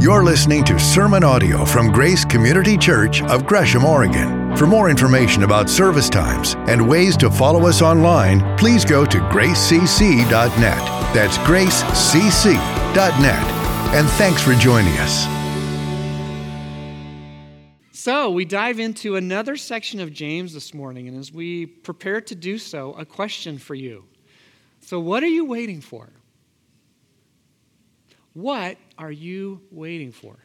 You're listening to sermon audio from Grace Community Church of Gresham, Oregon. For more information about service times and ways to follow us online, please go to gracecc.net. That's gracecc.net. And thanks for joining us. So, we dive into another section of James this morning, and as we prepare to do so, a question for you. So, what are you waiting for? What are you waiting for?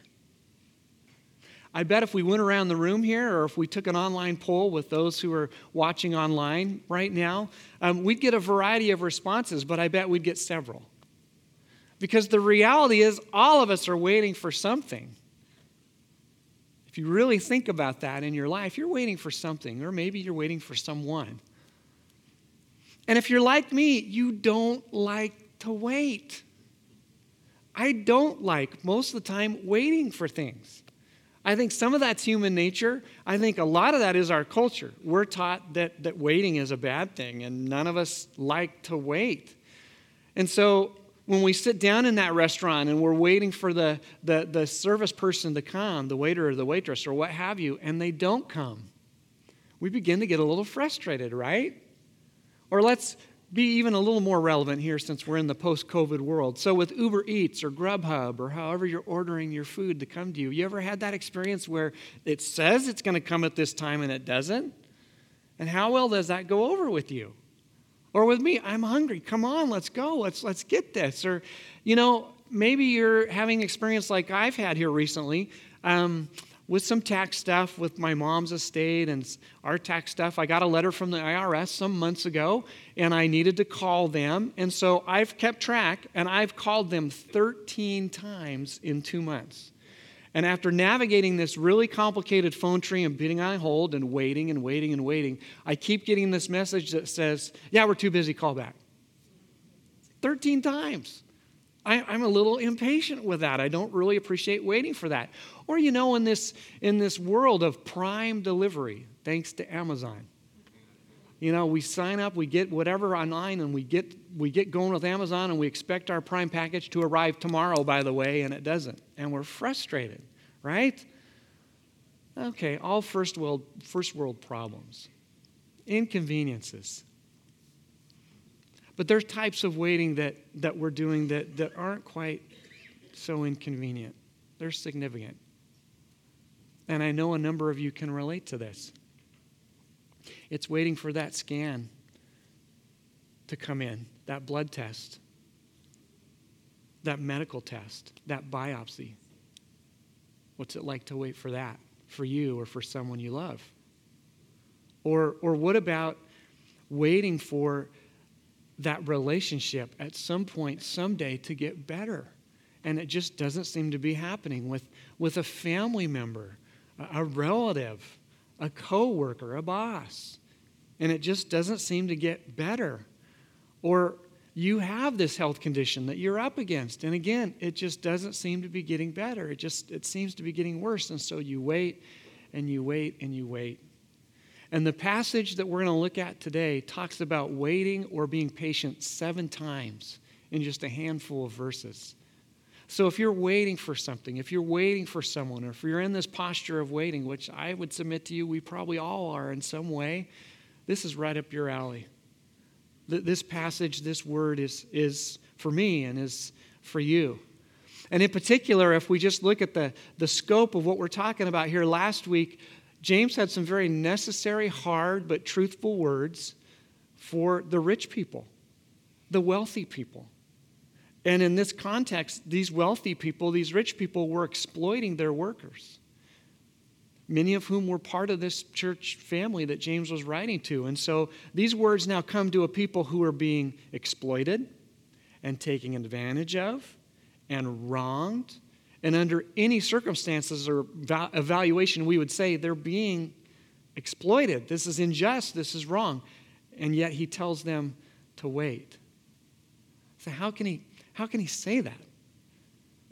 I bet if we went around the room here or if we took an online poll with those who are watching online right now, um, we'd get a variety of responses, but I bet we'd get several. Because the reality is, all of us are waiting for something. If you really think about that in your life, you're waiting for something, or maybe you're waiting for someone. And if you're like me, you don't like to wait. I don't like most of the time waiting for things. I think some of that's human nature. I think a lot of that is our culture. We're taught that, that waiting is a bad thing, and none of us like to wait. And so when we sit down in that restaurant and we're waiting for the, the, the service person to come, the waiter or the waitress or what have you, and they don't come, we begin to get a little frustrated, right? Or let's be even a little more relevant here since we're in the post COVID world. So, with Uber Eats or Grubhub or however you're ordering your food to come to you, you ever had that experience where it says it's going to come at this time and it doesn't? And how well does that go over with you? Or with me, I'm hungry. Come on, let's go. Let's let's get this. Or, you know, maybe you're having experience like I've had here recently. Um, with some tax stuff with my mom's estate and our tax stuff. I got a letter from the IRS some months ago and I needed to call them. And so I've kept track and I've called them 13 times in two months. And after navigating this really complicated phone tree and being on hold and waiting and waiting and waiting, I keep getting this message that says, Yeah, we're too busy, call back. 13 times. I, am a little impatient with that. I don't really appreciate waiting for that. Or, you know, in this, in this world of prime delivery, thanks to Amazon, you know, we sign up, we get whatever online, and we get, we get going with Amazon, and we expect our prime package to arrive tomorrow, by the way, and it doesn't. And we're frustrated, right? Okay, all first world, first world problems, inconveniences. But there's types of waiting that, that we're doing that, that aren't quite so inconvenient. They're significant. And I know a number of you can relate to this. It's waiting for that scan to come in, that blood test, that medical test, that biopsy. What's it like to wait for that for you or for someone you love? Or, or what about waiting for that relationship at some point, someday, to get better. And it just doesn't seem to be happening with, with a family member, a, relative, a coworker, a boss. And it just doesn't seem to get better. Or you have this health condition that you're up against. And again, it just doesn't seem to be getting better. It just it seems to be getting worse. And so you wait and you wait and you wait. And the passage that we're going to look at today talks about waiting or being patient seven times in just a handful of verses. So if you're waiting for something, if you're waiting for someone, or if you're in this posture of waiting, which I would submit to you, we probably all are in some way, this is right up your alley. This passage, this word is, is for me and is for you. And in particular, if we just look at the, the scope of what we're talking about here last week, James had some very necessary, hard, but truthful words for the rich people, the wealthy people. And in this context, these wealthy people, these rich people, were exploiting their workers, many of whom were part of this church family that James was writing to. And so these words now come to a people who are being exploited and taken advantage of and wronged and under any circumstances or evaluation, we would say they're being exploited. This is unjust. This is wrong. And yet he tells them to wait. So, how can he, how can he say that?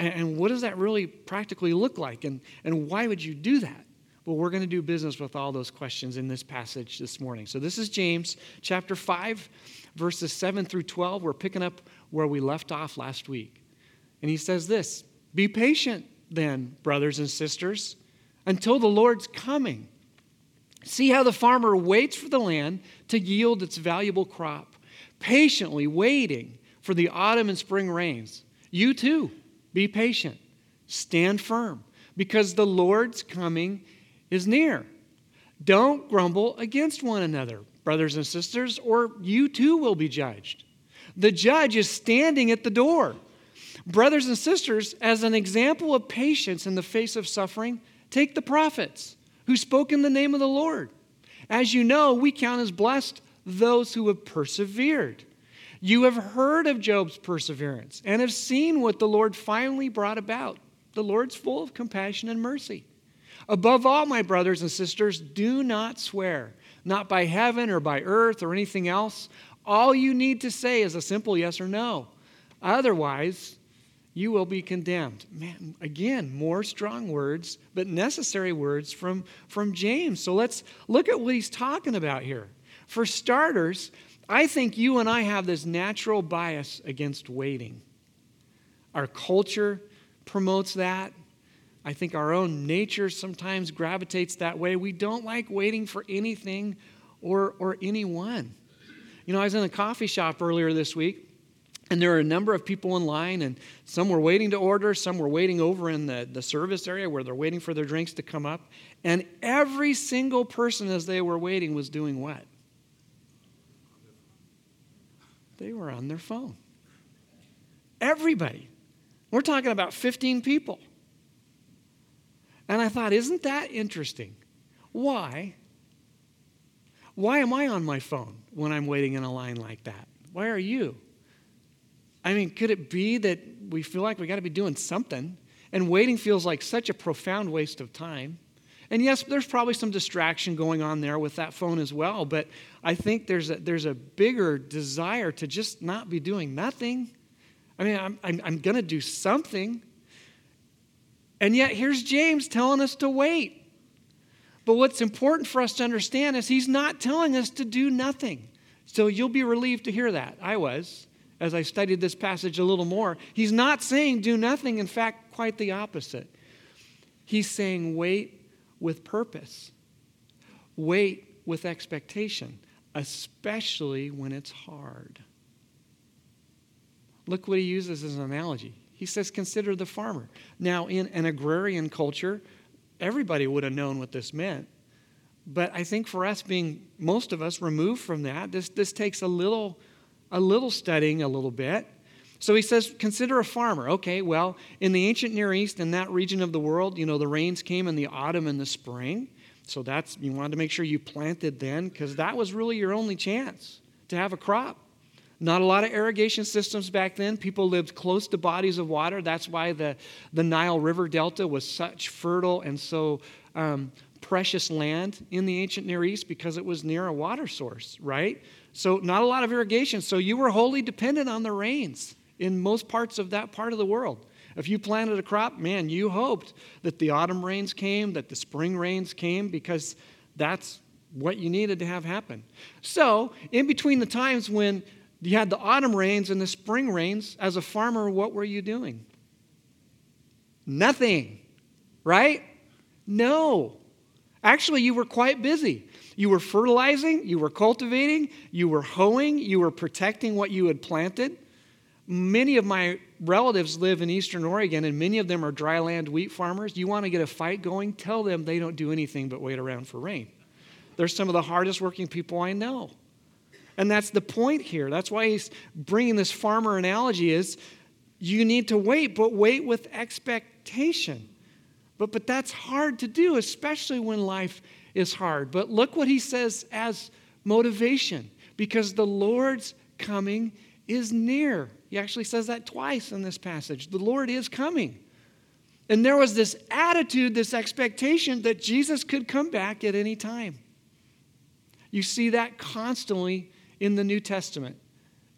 And, what does that really practically look like? And, and why would you do that? Well, we're going to do business with all those questions in this passage this morning. So, this is James chapter 5, verses 7 through 12. We're picking up where we left off last week. And he says this be patient, then, brothers and sisters, until the Lord's coming. See how the farmer waits for the land to yield its valuable crop, patiently waiting for the autumn and spring rains. You too, be patient, stand firm, because the Lord's coming is near. Don't grumble against one another, brothers and sisters, or you too will be judged. The judge is standing at the door. Brothers and sisters, as an example of patience in the face of suffering, take the prophets who spoke in the name of the Lord. As you know, we count as blessed those who have persevered. You have heard of Job's perseverance and have seen what the Lord finally brought about. The Lord's full of compassion and mercy. Above all, my brothers and sisters, do not swear, not by heaven or by earth or anything else. All you need to say is a simple yes or no. Otherwise, you will be condemned. Man, again, more strong words, but necessary words from, from James. So let's look at what he's talking about here. For starters, I think you and I have this natural bias against waiting. Our culture promotes that. I think our own nature sometimes gravitates that way. We don't like waiting for anything or, or anyone. You know, I was in a coffee shop earlier this week, and there were a number of people in line, and some were waiting to order, some were waiting over in the, the service area where they're waiting for their drinks to come up. And every single person as they were waiting was doing what? They were on their phone. Everybody. We're talking about 15 people. And I thought, isn't that interesting? Why? Why am I on my phone when I'm waiting in a line like that? Why are you? I mean, could it be that we feel like we got to be doing something and waiting feels like such a profound waste of time? And yes, there's probably some distraction going on there with that phone as well, but I think there's a, there's a bigger desire to just not be doing nothing. I mean, I'm, I'm, I'm going to do something. And yet, here's James telling us to wait. But what's important for us to understand is he's not telling us to do nothing. So you'll be relieved to hear that. I was, as I studied this passage a little more. He's not saying do nothing, in fact, quite the opposite. He's saying wait with purpose, wait with expectation, especially when it's hard. Look what he uses as an analogy. He says, Consider the farmer. Now, in an agrarian culture, everybody would have known what this meant. But I think for us, being most of us removed from that, this, this takes a little, a little studying, a little bit. So he says, consider a farmer. Okay, well, in the ancient Near East, in that region of the world, you know, the rains came in the autumn and the spring. So that's, you wanted to make sure you planted then, because that was really your only chance to have a crop. Not a lot of irrigation systems back then. People lived close to bodies of water. That's why the, the Nile River Delta was such fertile and so um, precious land in the ancient Near East because it was near a water source, right? So, not a lot of irrigation. So, you were wholly dependent on the rains in most parts of that part of the world. If you planted a crop, man, you hoped that the autumn rains came, that the spring rains came, because that's what you needed to have happen. So, in between the times when you had the autumn rains and the spring rains. As a farmer, what were you doing? Nothing, right? No. Actually, you were quite busy. You were fertilizing, you were cultivating, you were hoeing, you were protecting what you had planted. Many of my relatives live in eastern Oregon, and many of them are dry land wheat farmers. You want to get a fight going? Tell them they don't do anything but wait around for rain. They're some of the hardest working people I know. And that's the point here. That's why he's bringing this farmer analogy is you need to wait, but wait with expectation. But, but that's hard to do, especially when life is hard. But look what he says as motivation because the Lord's coming is near. He actually says that twice in this passage. The Lord is coming. And there was this attitude, this expectation that Jesus could come back at any time. You see that constantly in the New Testament.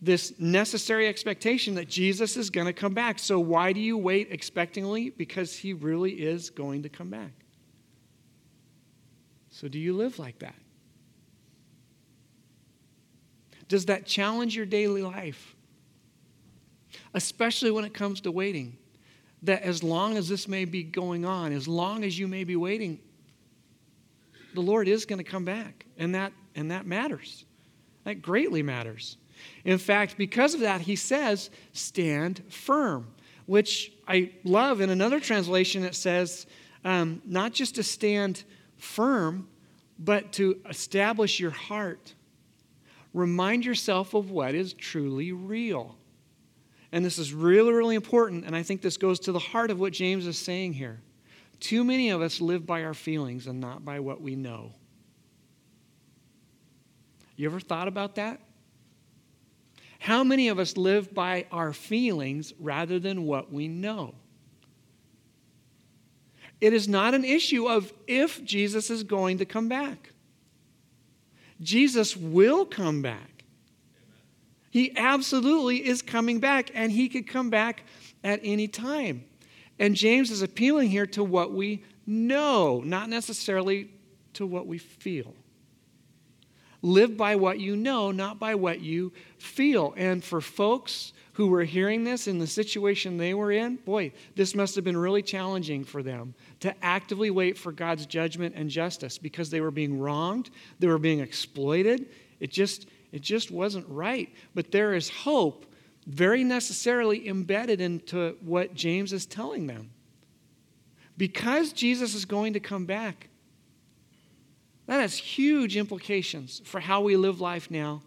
This necessary expectation that Jesus is going to come back. So, why do you wait expectingly? Because he really is going to come back. So, do you live like that? Does that challenge your daily life? Especially when it comes to waiting. that as long as this may be going on, as long as you may be waiting, the Lord is going to come back. And that, and that matters. That greatly matters. In fact, because of that, he says, stand firm, which I love. In another translation, it says, um, not just to stand firm, but to establish your heart. Remind yourself of what is truly real. And this is really, really important. And I think this goes to the heart of what James is saying here. Too many of us live by our feelings and not by what we know. You ever thought about that? How many of us live by our feelings rather than what we know? It is not an issue of if Jesus is going to come back. Jesus will come back. He absolutely is coming back, and he could come back at any time. And James is appealing here to what we know, not necessarily to what we feel. Live by what you know, not by what you feel. And for folks who were hearing this in the situation they were in, boy, this must have been really challenging for them to actively wait for God's judgment and justice because they were being wronged, they were being exploited. It just it just wasn't right. But there is hope very necessarily embedded into what James is telling them. Because Jesus is going to come back, that has huge implications for how we live life now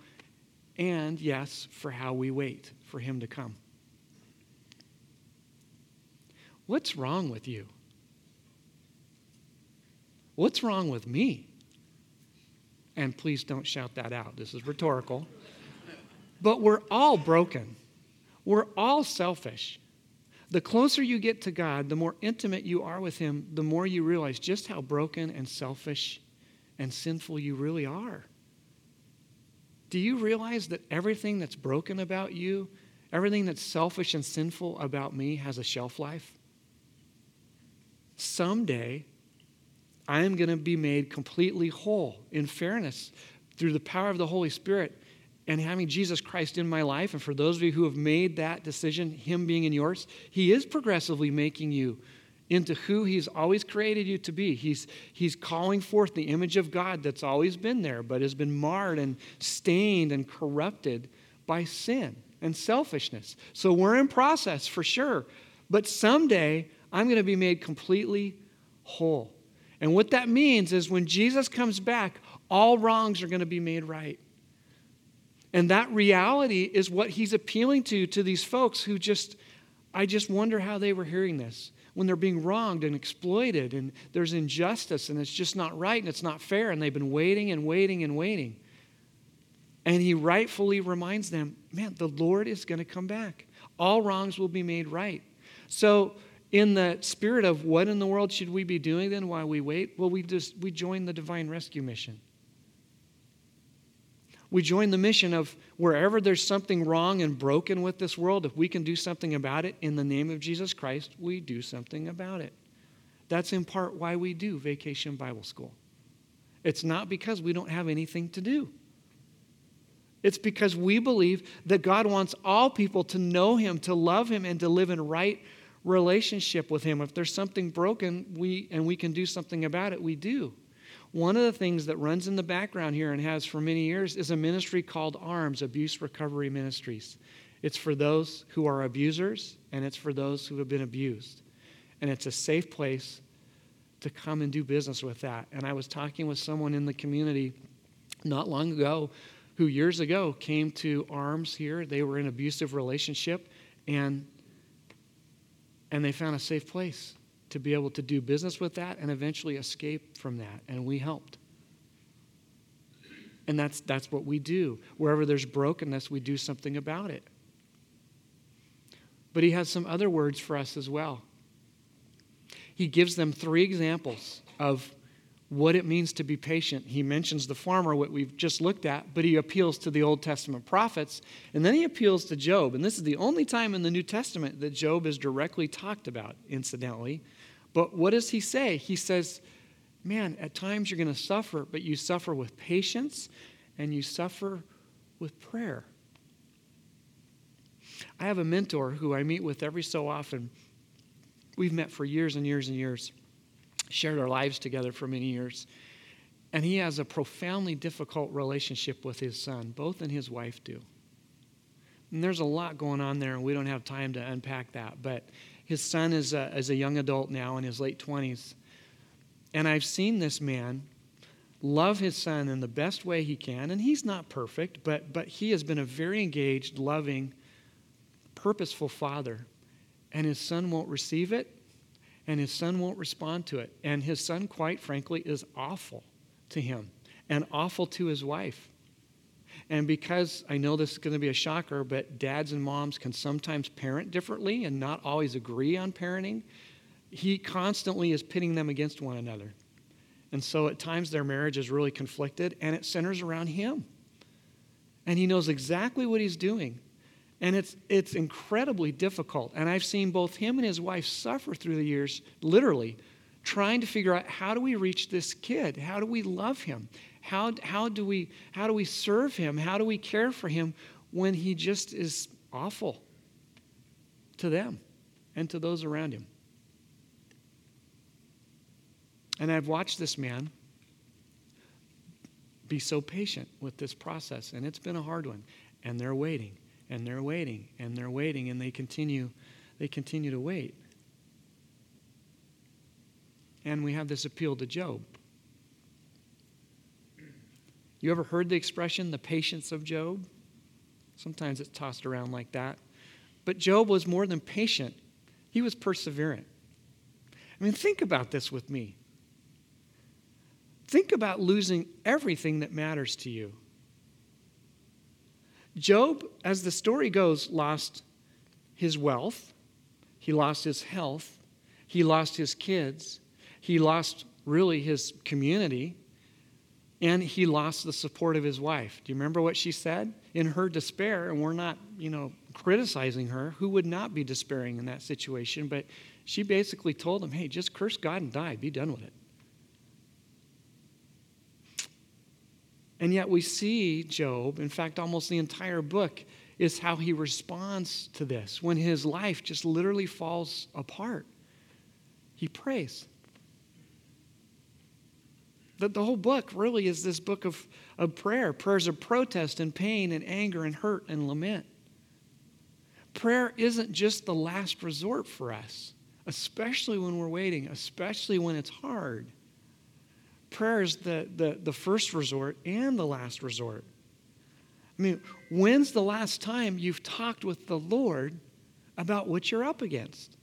and, yes, for how we wait for Him to come. What's wrong with you? What's wrong with me? And please don't shout that out. This is rhetorical. But we're all broken. We're all selfish. The closer you get to God, the more intimate you are with Him, the more you realize just how broken and selfish and sinful you really are. Do you realize that everything that's broken about you, everything that's selfish and sinful about me, has a shelf life? Someday, I am going to be made completely whole in fairness through the power of the Holy Spirit and having Jesus Christ in my life. And for those of you who have made that decision, Him being in yours, He is progressively making you into who He's always created you to be. He's, he's calling forth the image of God that's always been there, but has been marred and stained and corrupted by sin and selfishness. So we're in process for sure. But someday, I'm going to be made completely whole. And what that means is when Jesus comes back, all wrongs are going to be made right. And that reality is what he's appealing to to these folks who just, I just wonder how they were hearing this when they're being wronged and exploited and there's injustice and it's just not right and it's not fair and they've been waiting and waiting and waiting. And he rightfully reminds them, man, the Lord is going to come back. All wrongs will be made right. So, in the spirit of what in the world should we be doing then while we wait? Well, we just we join the divine rescue mission. We join the mission of wherever there's something wrong and broken with this world, if we can do something about it in the name of Jesus Christ, we do something about it. That's in part why we do Vacation Bible School. It's not because we don't have anything to do. It's because we believe that God wants all people to know Him, to love Him, and to live in right relationship with Him. If there's something broken, we and we can do something about it, we do. One of the things that runs in the background here and has for many years is a ministry called ARMS, Abuse Recovery Ministries. It's for those who are abusers and it's for those who have been abused. And it's a safe place to come and do business with that. And I was talking with someone in the community not long ago who years ago came to ARMS here. They were in an abusive relationship and and they found a safe place to be able to do business with that and eventually escape from that. And we helped. And that's, that's what we do. Wherever there's brokenness, we do something about it. But he has some other words for us as well. He gives them three examples of what it means to be patient. He mentions the farmer, what we've just looked at, but he appeals to the Old Testament prophets, and then he appeals to Job. And this is the only time in the New Testament that Job is directly talked about, incidentally. But what does he say? He says, Man, at times you're going to suffer, but you suffer with patience and you suffer with prayer. I have a mentor who I meet with every so often, we've met for years and years and years, shared our lives together for many years. And he has a profoundly difficult relationship with his son. Both and his wife do. And there's a lot going on there, and we don't have time to unpack that. But his son is a, is a young adult now in his late 20s. And I've seen this man love his son in the best way he can. And he's not perfect, but, but he has been a very engaged, loving, purposeful father. And his son won't receive it, and his son won't respond to it. And his son, quite frankly, is awful to him and awful to his wife. And because I know this is going to be a shocker, but dads and moms can sometimes parent differently and not always agree on parenting, he constantly is pitting them against one another. And so at times their marriage is really conflicted and it centers around him. And he knows exactly what he's doing. And it's, it's incredibly difficult. And I've seen both him and his wife suffer through the years, literally, trying to figure out how do we reach this kid? How do we love him? How, how, do we, how do we serve him? How do we care for him when he just is awful to them and to those around him? And I've watched this man be so patient with this process, and it's been a hard one. And they're waiting, and they're waiting, and they're waiting, and they continue, they continue to wait. And we have this appeal to Job. You ever heard the expression, the patience of Job? Sometimes it's tossed around like that. But Job was more than patient, he was perseverant. I mean, think about this with me. Think about losing everything that matters to you. Job, as the story goes, lost his wealth, he lost his health, he lost his kids, he lost really his community, and he lost the support of his wife. Do you remember what she said? In her despair, and we're not, you know, criticizing her, who would not be despairing in that situation, but she basically told him, hey, just curse God and die, be done with it. And yet we see Job, in fact, almost the entire book is how he responds to this. When his life just literally falls apart, he prays. The, the whole book really is this book of, of prayer prayers of protest and pain and anger and hurt and lament. Prayer isn't just the last resort for us, especially when we're waiting, especially when it's hard. Prayer is the, the, the first resort and the last resort. I mean, when's the last time you've talked with the Lord about what you're up against?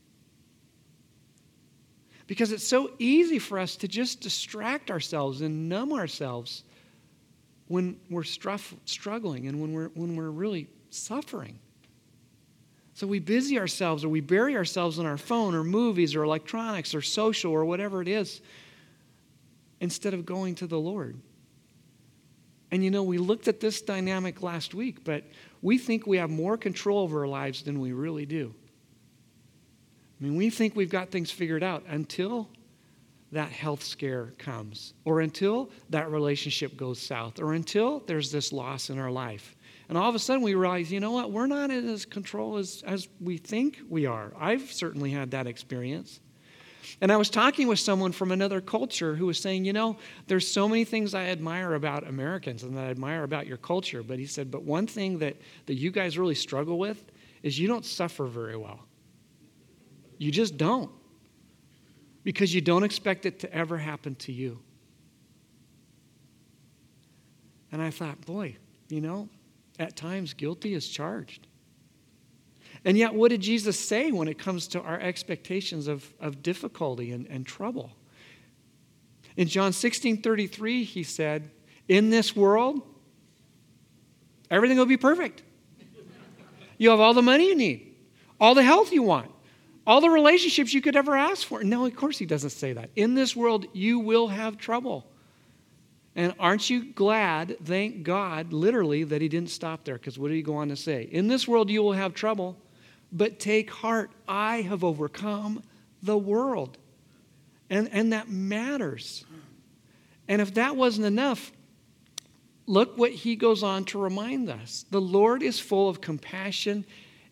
Because it's so easy for us to just distract ourselves and numb ourselves when we're struggling and when we're, when we're really suffering. So we busy ourselves or we bury ourselves in our phone or movies or electronics or social or whatever it is instead of going to the Lord. And you know, we looked at this dynamic last week, but we think we have more control over our lives than we really do. I mean, we think we've got things figured out until that health scare comes, or until that relationship goes south, or until there's this loss in our life. And all of a sudden we realize, you know what, we're not in as control as, as we think we are. I've certainly had that experience. And I was talking with someone from another culture who was saying, you know, there's so many things I admire about Americans and that I admire about your culture. But he said, but one thing that, that you guys really struggle with is you don't suffer very well. You just don't. Because you don't expect it to ever happen to you. And I thought, boy, you know, at times guilty is charged. And yet, what did Jesus say when it comes to our expectations of, of difficulty and, and trouble? In John 16 33, he said, In this world, everything will be perfect. You have all the money you need, all the health you want, all the relationships you could ever ask for. No, of course he doesn't say that. In this world, you will have trouble. And aren't you glad, thank God, literally, that he didn't stop there? Because what did he go on to say? In this world, you will have trouble, but take heart. I have overcome the world. And, and that matters. And if that wasn't enough, look what he goes on to remind us. The Lord is full of compassion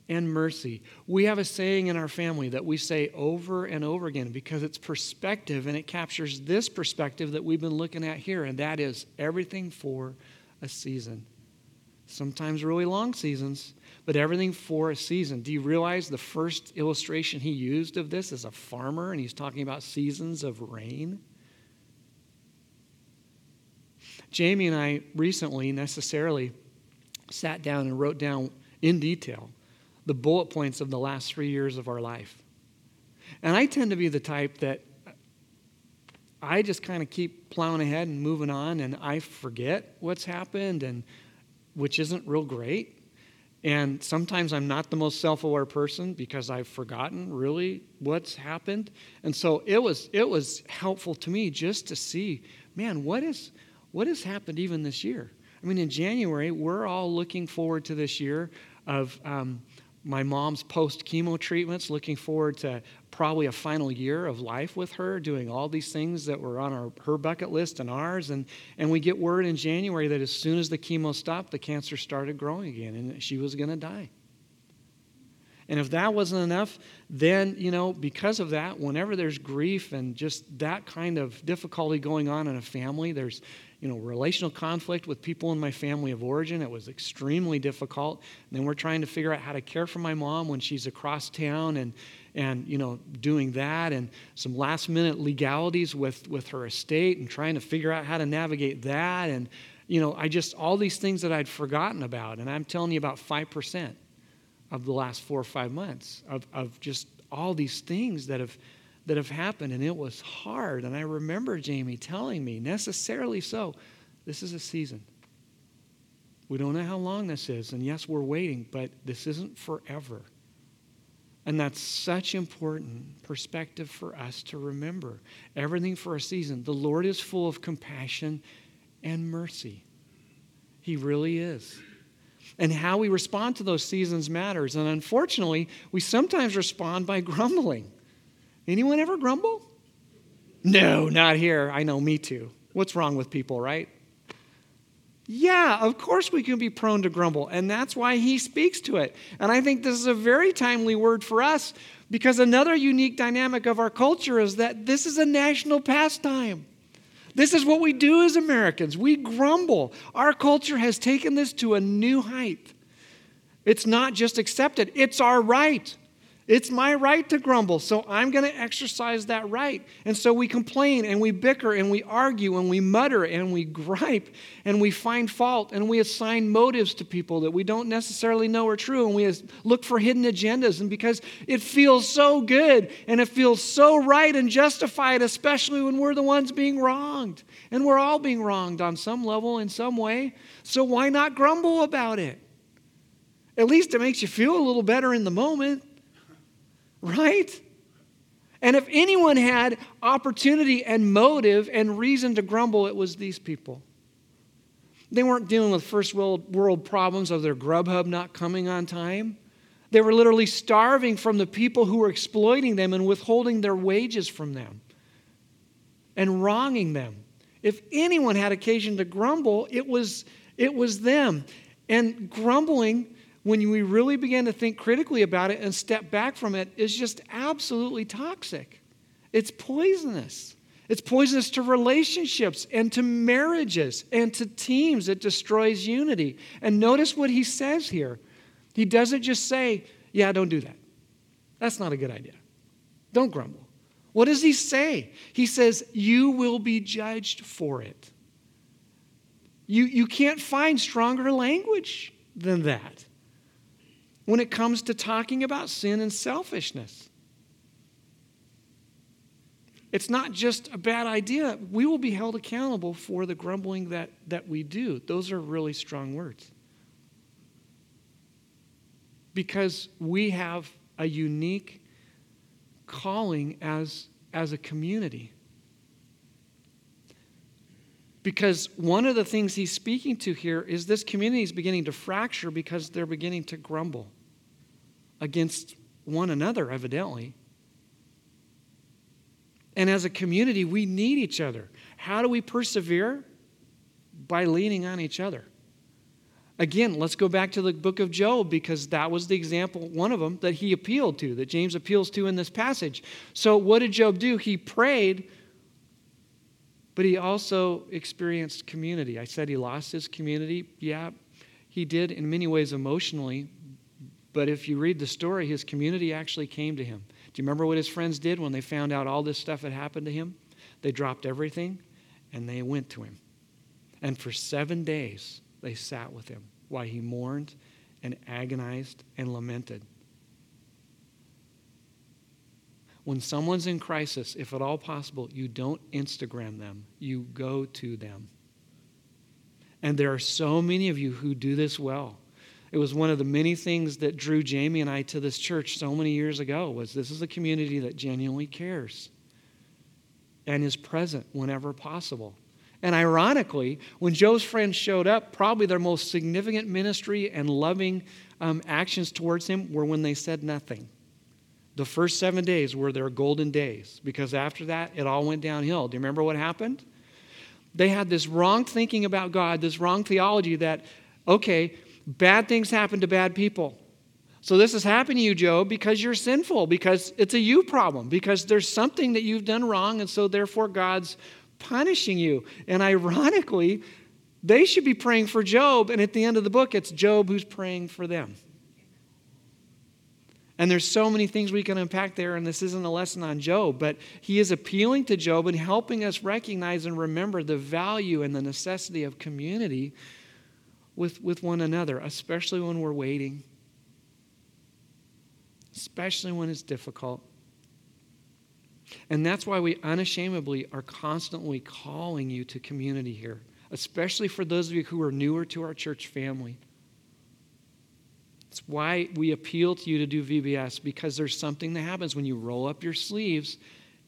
and mercy. We have a saying in our family that we say over and over again because it's perspective and it captures this perspective that we've been looking at here, and that is everything for a season. Sometimes really long seasons, but everything for a season. Do you realize the first illustration he used of this is a farmer and he's talking about seasons of rain? Jamie and I recently necessarily sat down and wrote down in detail the bullet points of the last three years of our life. And I tend to be the type that I just kind of keep plowing ahead and moving on, and I forget what's happened, and which isn't real great. And sometimes I'm not the most self-aware person because I've forgotten really what's happened. And so it was it was helpful to me just to see, man, what is what has happened even this year? I mean, in January, we're all looking forward to this year of um, my mom's post chemo treatments, looking forward to probably a final year of life with her, doing all these things that were on our, her bucket list and ours. And, and we get word in January that as soon as the chemo stopped, the cancer started growing again and she was going to die. And if that wasn't enough, then, you know, because of that, whenever there's grief and just that kind of difficulty going on in a family, there's, you know, relational conflict with people in my family of origin. It was extremely difficult. And then we're trying to figure out how to care for my mom when she's across town and, and you know, doing that and some last minute legalities with, with her estate and trying to figure out how to navigate that. And, you know, I just, all these things that I'd forgotten about. And I'm telling you about 5% of the last four or five months of, of just all these things that have that have happened and it was hard. And i remember jamie telling me necessarily so. This is a season. We don't know how long this is and yes we're waiting but this isn't forever. And that's such important perspective for us to remember. Everything for a season. The lord is full of compassion and mercy. He really is. And how we respond to those seasons matters. And unfortunately, we sometimes respond by grumbling. Anyone ever grumble? No, not here. I know, me too. What's wrong with people, right? Yeah, of course we can be prone to grumble, and that's why he speaks to it. And I think this is a very timely word for us because another unique dynamic of our culture is that this is a national pastime. This is what we do as Americans. We grumble. Our culture has taken this to a new height. It's not just accepted, it's our right. It's my right to grumble, so I'm going to exercise that right. And so we complain and we bicker and we argue and we mutter and we gripe and we find fault and we assign motives to people that we don't necessarily know are true and we look for hidden agendas. And because it feels so good and it feels so right and justified, especially when we're the ones being wronged. And we're all being wronged on some level, in some way. So why not grumble about it? At least it makes you feel a little better in the moment. Right? And if anyone had opportunity and motive and reason to grumble, it was these people. They weren't dealing with first world, world problems of their Grubhub not coming on time. They were literally starving from the people who were exploiting them and withholding their wages from them and wronging them. If anyone had occasion to grumble, it was, it was them. And grumbling when we really begin to think critically about it and step back from it, is just absolutely toxic. It's poisonous. It's poisonous to relationships and to marriages and to teams. It destroys unity. And notice what he says here. He doesn't just say, Yeah, don't do that. That's not a good idea. Don't grumble. What does he say? He says, You will be judged for it. You, you can't find stronger language than that when it comes to talking about sin and selfishness. It's not just a bad idea. We will be held accountable for the grumbling that, that we do. Those are really strong words. Because we have a unique calling as, as a community. Because one of the things he's speaking to here is this community is beginning to fracture because they're beginning to grumble against one another, evidently. And as a community, we need each other. How do we persevere? By leaning on each other. Again, let's go back to the book of Job because that was the example, one of them, that he appealed to, that James appeals to in this passage. So, what did Job do? He prayed, but he also experienced community. I said he lost his community. Yeah, he did in many ways emotionally. But if you read the story, his community actually came to him. Do you remember what his friends did when they found out all this stuff had happened to him? They dropped everything and they went to him. And for seven days, they sat with him while he mourned and agonized and lamented. When someone's in crisis, if at all possible, you don't Instagram them, you go to them. And there are so many of you who do this well. It was one of the many things that drew Jamie and I to this church so many years ago was this is a community that genuinely cares and is present whenever possible. And ironically, when Job's friends showed up, probably their most significant ministry and loving um, actions towards him were when they said nothing. The first seven days were their golden days because after that, it all went downhill. Do you remember what happened? They had this wrong thinking about God, this wrong theology that, okay, bad things happen to bad people. So this has happened to you, Job, because you're sinful, because it's a you problem, because there's something that you've done wrong, and so therefore God's punishing you. And ironically, they should be praying for Job, and at the end of the book, it's Job who's praying for them. And there's so many things we can unpack there, and this isn't a lesson on Job, but he is appealing to Job and helping us recognize and remember the value and the necessity of community with, with one another, especially when we're waiting, especially when it's difficult. And that's why we unashamedly are constantly calling you to community here, especially for those of you who are newer to our church family. It's why we appeal to you to do VBS because there's something that happens when you roll up your sleeves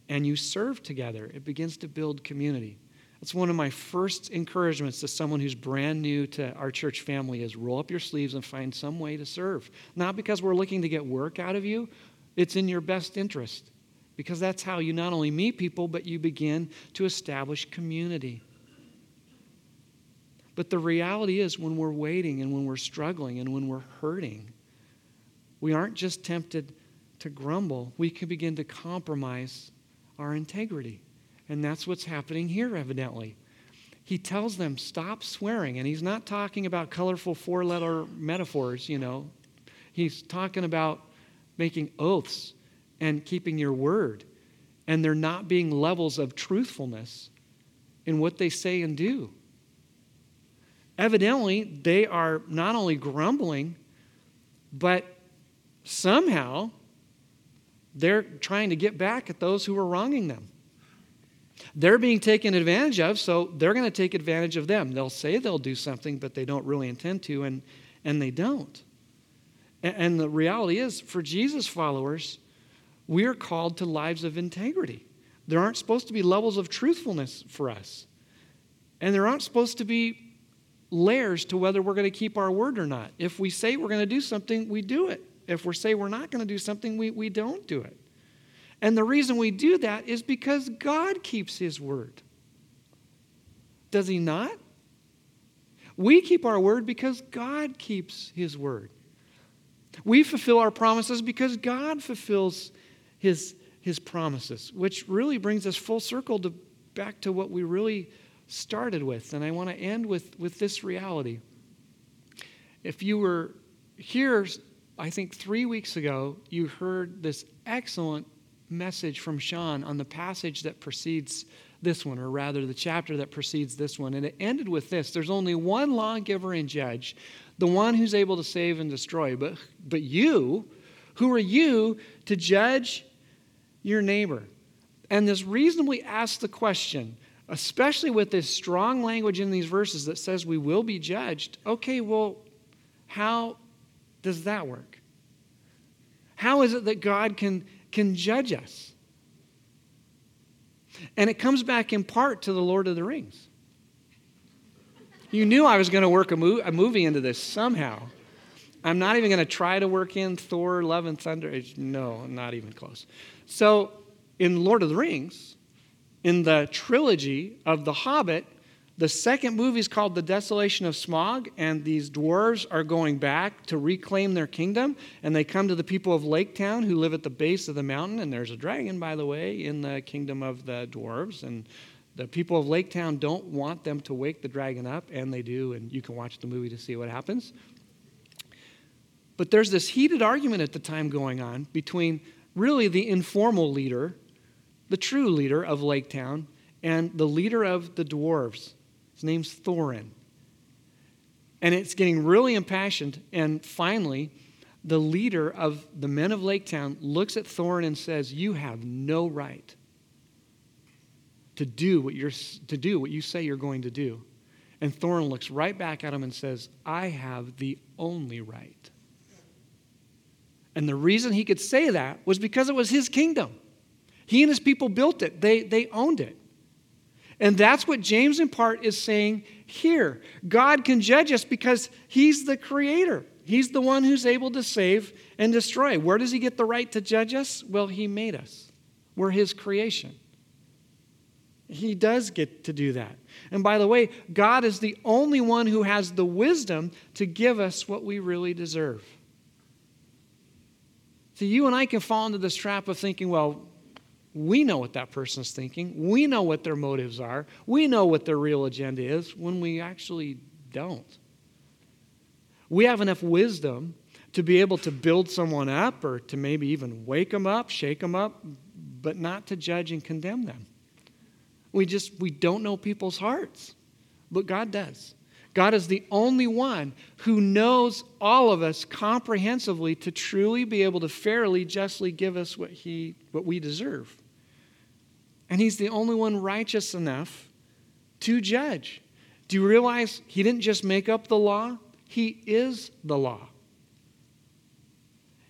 and you serve together. It begins to build community. That's one of my first encouragements to someone who's brand new to our church family is roll up your sleeves and find some way to serve. Not because we're looking to get work out of you, it's in your best interest because that's how you not only meet people, but you begin to establish community. But the reality is, when we're waiting and when we're struggling and when we're hurting, we aren't just tempted to grumble, we can begin to compromise our integrity. And that's what's happening here, evidently. He tells them, stop swearing. And he's not talking about colorful four letter metaphors, you know. He's talking about making oaths and keeping your word, and there not being levels of truthfulness in what they say and do. Evidently, they are not only grumbling, but somehow they're trying to get back at those who are wronging them. They're being taken advantage of, so they're going to take advantage of them. They'll say they'll do something, but they don't really intend to, and, and they don't. And, and the reality is, for Jesus followers, we are called to lives of integrity. There aren't supposed to be levels of truthfulness for us. And there aren't supposed to be layers to whether we're going to keep our word or not. If we say we're going to do something, we do it. If we say we're not going to do something, we, we don't do it. And the reason we do that is because God keeps his word. Does he not? We keep our word because God keeps his word. We fulfill our promises because God fulfills his, his promises, which really brings us full circle to back to what we really started with. And I want to end with, with this reality. If you were here, I think three weeks ago, you heard this excellent message from Sean on the passage that precedes this one, or rather the chapter that precedes this one. And it ended with this there's only one lawgiver and judge, the one who's able to save and destroy. But, but you, who are you to judge your neighbor? And this reasonably asks the question, especially with this strong language in these verses that says we will be judged. Okay, well, how does that work? How is it that God can, can judge us? And it comes back in part to the Lord of the Rings. You knew I was going to work a, mo- a movie into this somehow. I'm not even going to try to work in Thor, Love and Thunder. No, not even close. So, in Lord of the Rings, in the trilogy of The Hobbit, The second movie is called The Desolation of Smaug, and these dwarves are going back to reclaim their kingdom. And they come to the people of Lake Town who live at the base of the mountain. And there's a dragon, by the way, in the kingdom of the dwarves. And the people of Lake Town don't want them to wake the dragon up, and they do. And you can watch the movie to see what happens. But there's this heated argument at the time going on between really the informal leader, the true leader of Lake Town, and the leader of the dwarves. His name's Thorin. And it's getting really impassioned. And finally, the leader of the men of Lake Town looks at Thorin and says, You have no right to do what, you're, to do what you say you're going to do. And Thorin looks right back at him and says, I have the only right. And the reason he could say that was because it was his kingdom. He and his people built it, they, they owned it. And that's what James, in part, is saying here. God can judge us because He's the creator, He's the one who's able to save and destroy. Where does He get the right to judge us? Well, He made us, we're His creation. He does get to do that. And by the way, God is the only one who has the wisdom to give us what we really deserve. So you and I can fall into this trap of thinking, well, we know what that person's thinking. We know what their motives are. We know what their real agenda is when we actually don't. We have enough wisdom to be able to build someone up or to maybe even wake them up, shake them up, but not to judge and condemn them. We just we don't know people's hearts. But God does. God is the only one who knows all of us comprehensively to truly be able to fairly justly give us what he what we deserve. And he's the only one righteous enough to judge. Do you realize he didn't just make up the law? He is the law.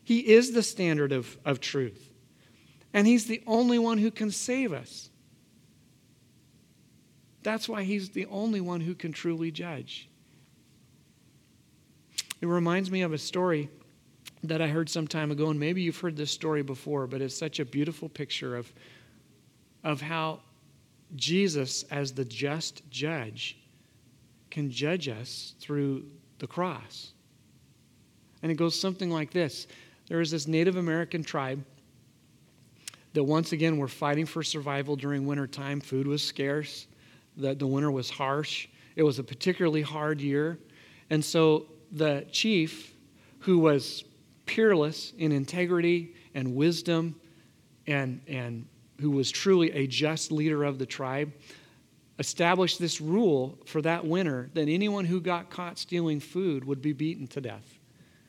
He is the standard of, of truth. And he's the only one who can save us. That's why he's the only one who can truly judge. It reminds me of a story that I heard some time ago, and maybe you've heard this story before, but it's such a beautiful picture of of how Jesus, as the just judge, can judge us through the cross. And it goes something like this There is this Native American tribe that once again were fighting for survival during winter time. Food was scarce, the, the winter was harsh, it was a particularly hard year. And so the chief, who was peerless in integrity and wisdom and, and who was truly a just leader of the tribe, established this rule for that winter that anyone who got caught stealing food would be beaten to death.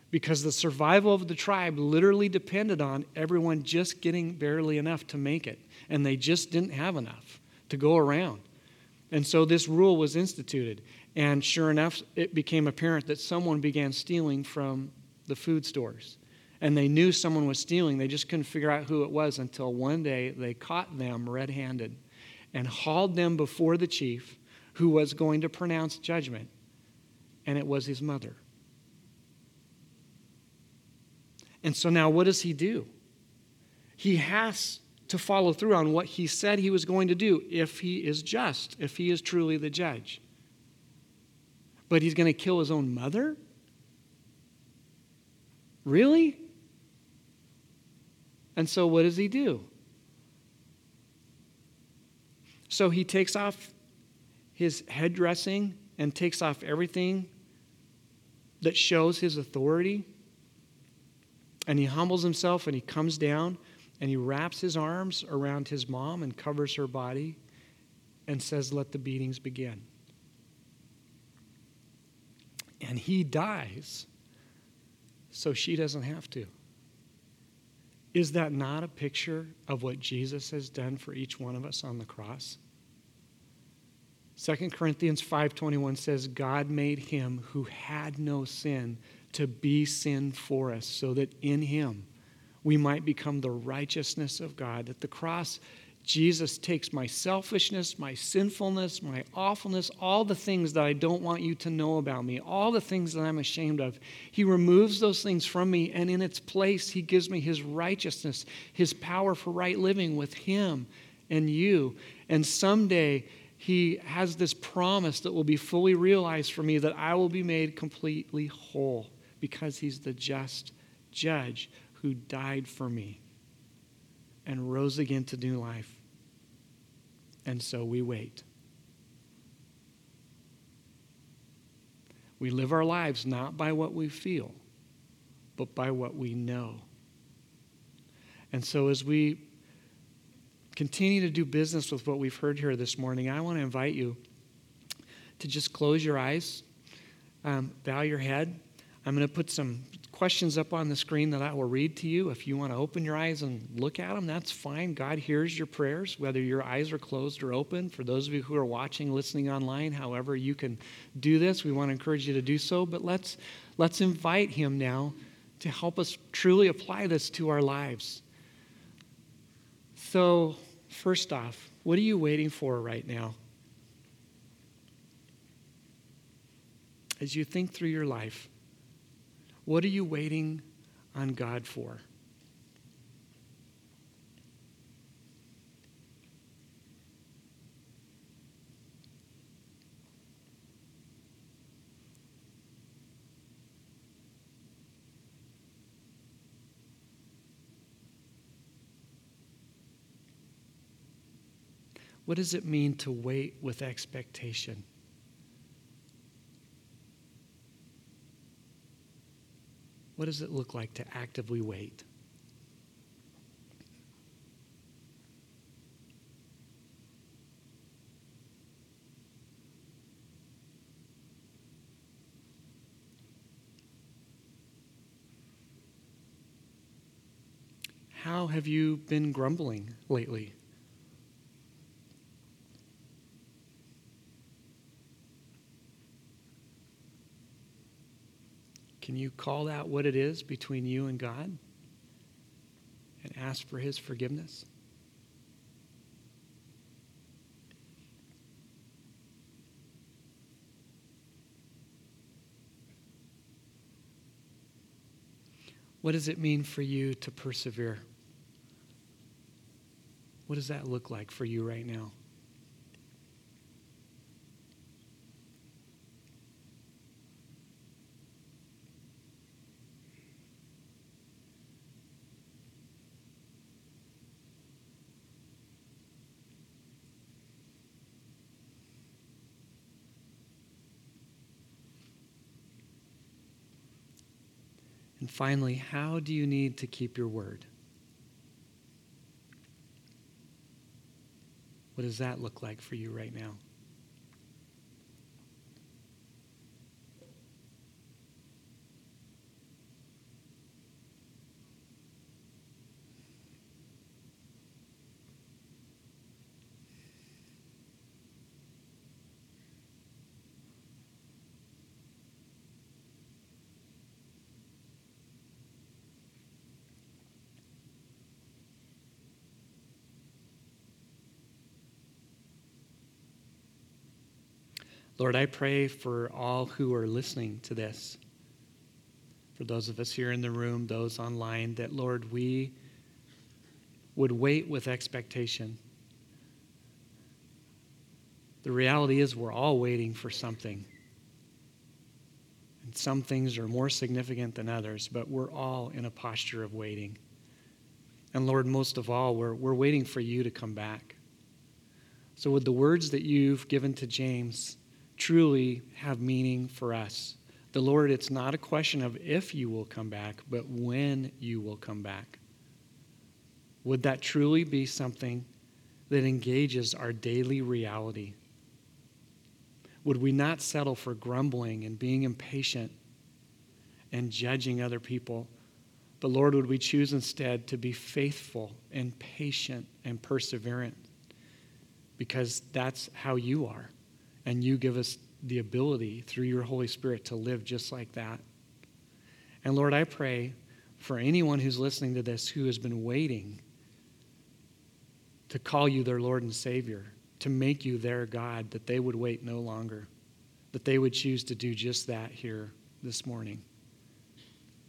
Because the survival of the tribe literally depended on everyone just getting barely enough to make it. And they just didn't have enough to go around. And so this rule was instituted. And sure enough, it became apparent that someone began stealing from the food stores and they knew someone was stealing. They just couldn't figure out who it was until one day they caught them red handed and hauled them before the chief who was going to pronounce judgment, and it was his mother. And so now, what does he do? He has to follow through on what he said he was going to do if he is just, if he is truly the judge. But he's going to kill his own mother? Really? And so, what does he do? So, he takes off his head dressing and takes off everything that shows his authority. And he humbles himself and he comes down and he wraps his arms around his mom and covers her body and says, Let the beatings begin. And he dies so she doesn't have to. Is that not a picture of what Jesus has done for each one of us on the cross? 2 Corinthians 5:21 says God made him who had no sin to be sin for us so that in him we might become the righteousness of God. That the cross Jesus takes my selfishness, my sinfulness, my awfulness, all the things that I don't want you to know about me, all the things that I'm ashamed of. He removes those things from me, and in its place, He gives me His righteousness, His power for right living with Him and you. And someday, He has this promise that will be fully realized for me that I will be made completely whole because He's the just judge who died for me and rose again to new life. And so we wait. We live our lives not by what we feel, but by what we know. And so as we continue to do business with what we've heard here this morning, I want to invite you to just close your eyes, um, bow your head. I'm going to put some questions up on the screen that I will read to you. If you want to open your eyes and look at them, that's fine. God hears your prayers, whether your eyes are closed or open. For those of you who are watching, listening online, however you can do this, we want to encourage you to do so. But let's, let's invite Him now to help us truly apply this to our lives. So, first off, what are you waiting for right now? As you think through your life, what are you waiting on God for? What does it mean to wait with expectation? What does it look like to actively wait? How have you been grumbling lately? Can you call out what it is between you and God and ask for His forgiveness? What does it mean for you to persevere? What does that look like for you right now? Finally, how do you need to keep your word? What does that look like for you right now? Lord, I pray for all who are listening to this, for those of us here in the room, those online, that, Lord, we would wait with expectation. The reality is, we're all waiting for something. And some things are more significant than others, but we're all in a posture of waiting. And Lord, most of all, we're, we're waiting for you to come back. So, with the words that you've given to James, truly have meaning for us. The Lord, it's not a question of if you will come back, but when you will come back. Would that truly be something that engages our daily reality? Would we not settle for grumbling and being impatient and judging other people? But Lord, would we choose instead to be faithful and patient and perseverant? Because that's how you are. And you give us the ability through your Holy Spirit to live just like that. And Lord, I pray for anyone who's listening to this who has been waiting to call you their Lord and Savior, to make you their God, that they would wait no longer, that they would choose to do just that here this morning.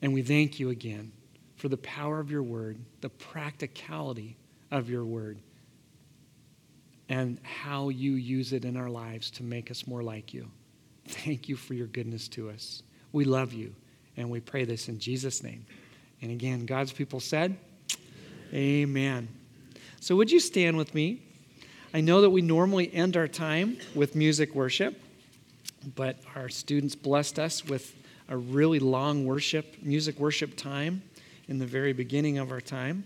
And we thank you again for the power of your word, the practicality of your word, and how you use it in our lives to make us more like you. Thank you for your goodness to us. We love you, and we pray this in Jesus' name. And again, God's people said, Amen. So, would you stand with me? I know that we normally end our time with music worship, but our students blessed us with a really long worship, music worship time in the very beginning of our time.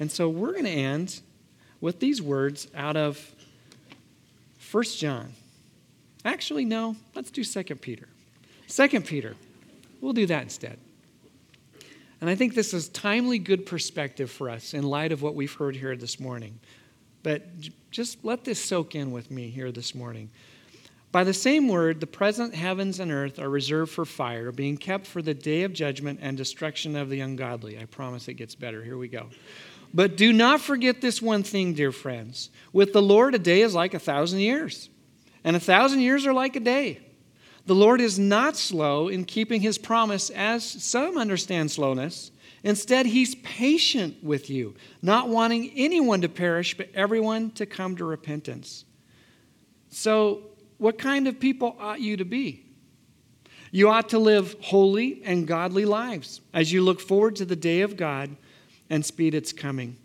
And so we're going to end with these words out of 1 John. Actually, no, let's do 2 Peter. 2 Peter. We'll do that instead. And I think this is timely good perspective for us in light of what we've heard here this morning. But just let this soak in with me here this morning. By the same word, the present heavens and earth are reserved for fire, being kept for the day of judgment and destruction of the ungodly. I promise it gets better. Here we go. But do not forget this one thing, dear friends. With the Lord, a day is like a thousand years, and a thousand years are like a day. The Lord is not slow in keeping his promise, as some understand slowness. Instead, he's patient with you, not wanting anyone to perish, but everyone to come to repentance. So, what kind of people ought you to be? You ought to live holy and godly lives as you look forward to the day of God and speed its coming.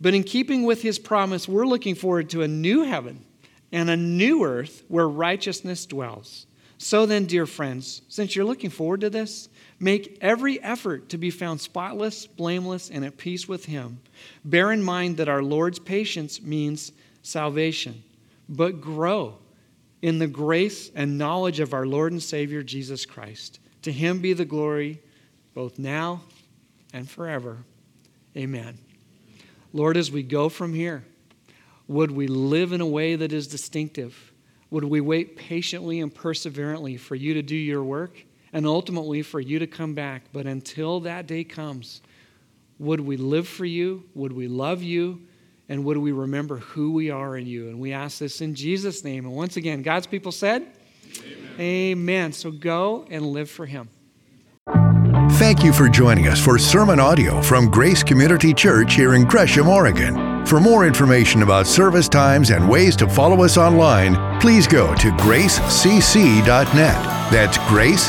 But in keeping with his promise, we're looking forward to a new heaven and a new earth where righteousness dwells. So then, dear friends, since you're looking forward to this, make every effort to be found spotless, blameless, and at peace with him. Bear in mind that our Lord's patience means salvation, but grow in the grace and knowledge of our Lord and Savior Jesus Christ. To him be the glory both now and forever. Amen. Lord, as we go from here, would we live in a way that is distinctive? Would we wait patiently and perseverantly for you to do your work and ultimately for you to come back? But until that day comes, would we live for you? Would we love you? And would we remember who we are in you? And we ask this in Jesus' name. And once again, God's people said, Amen. Amen. So go and live for him. Thank you for joining us for sermon audio from Grace Community Church here in Gresham, Oregon. For more information about service times and ways to follow us online, please go to gracecc.net. That's gracecc.net.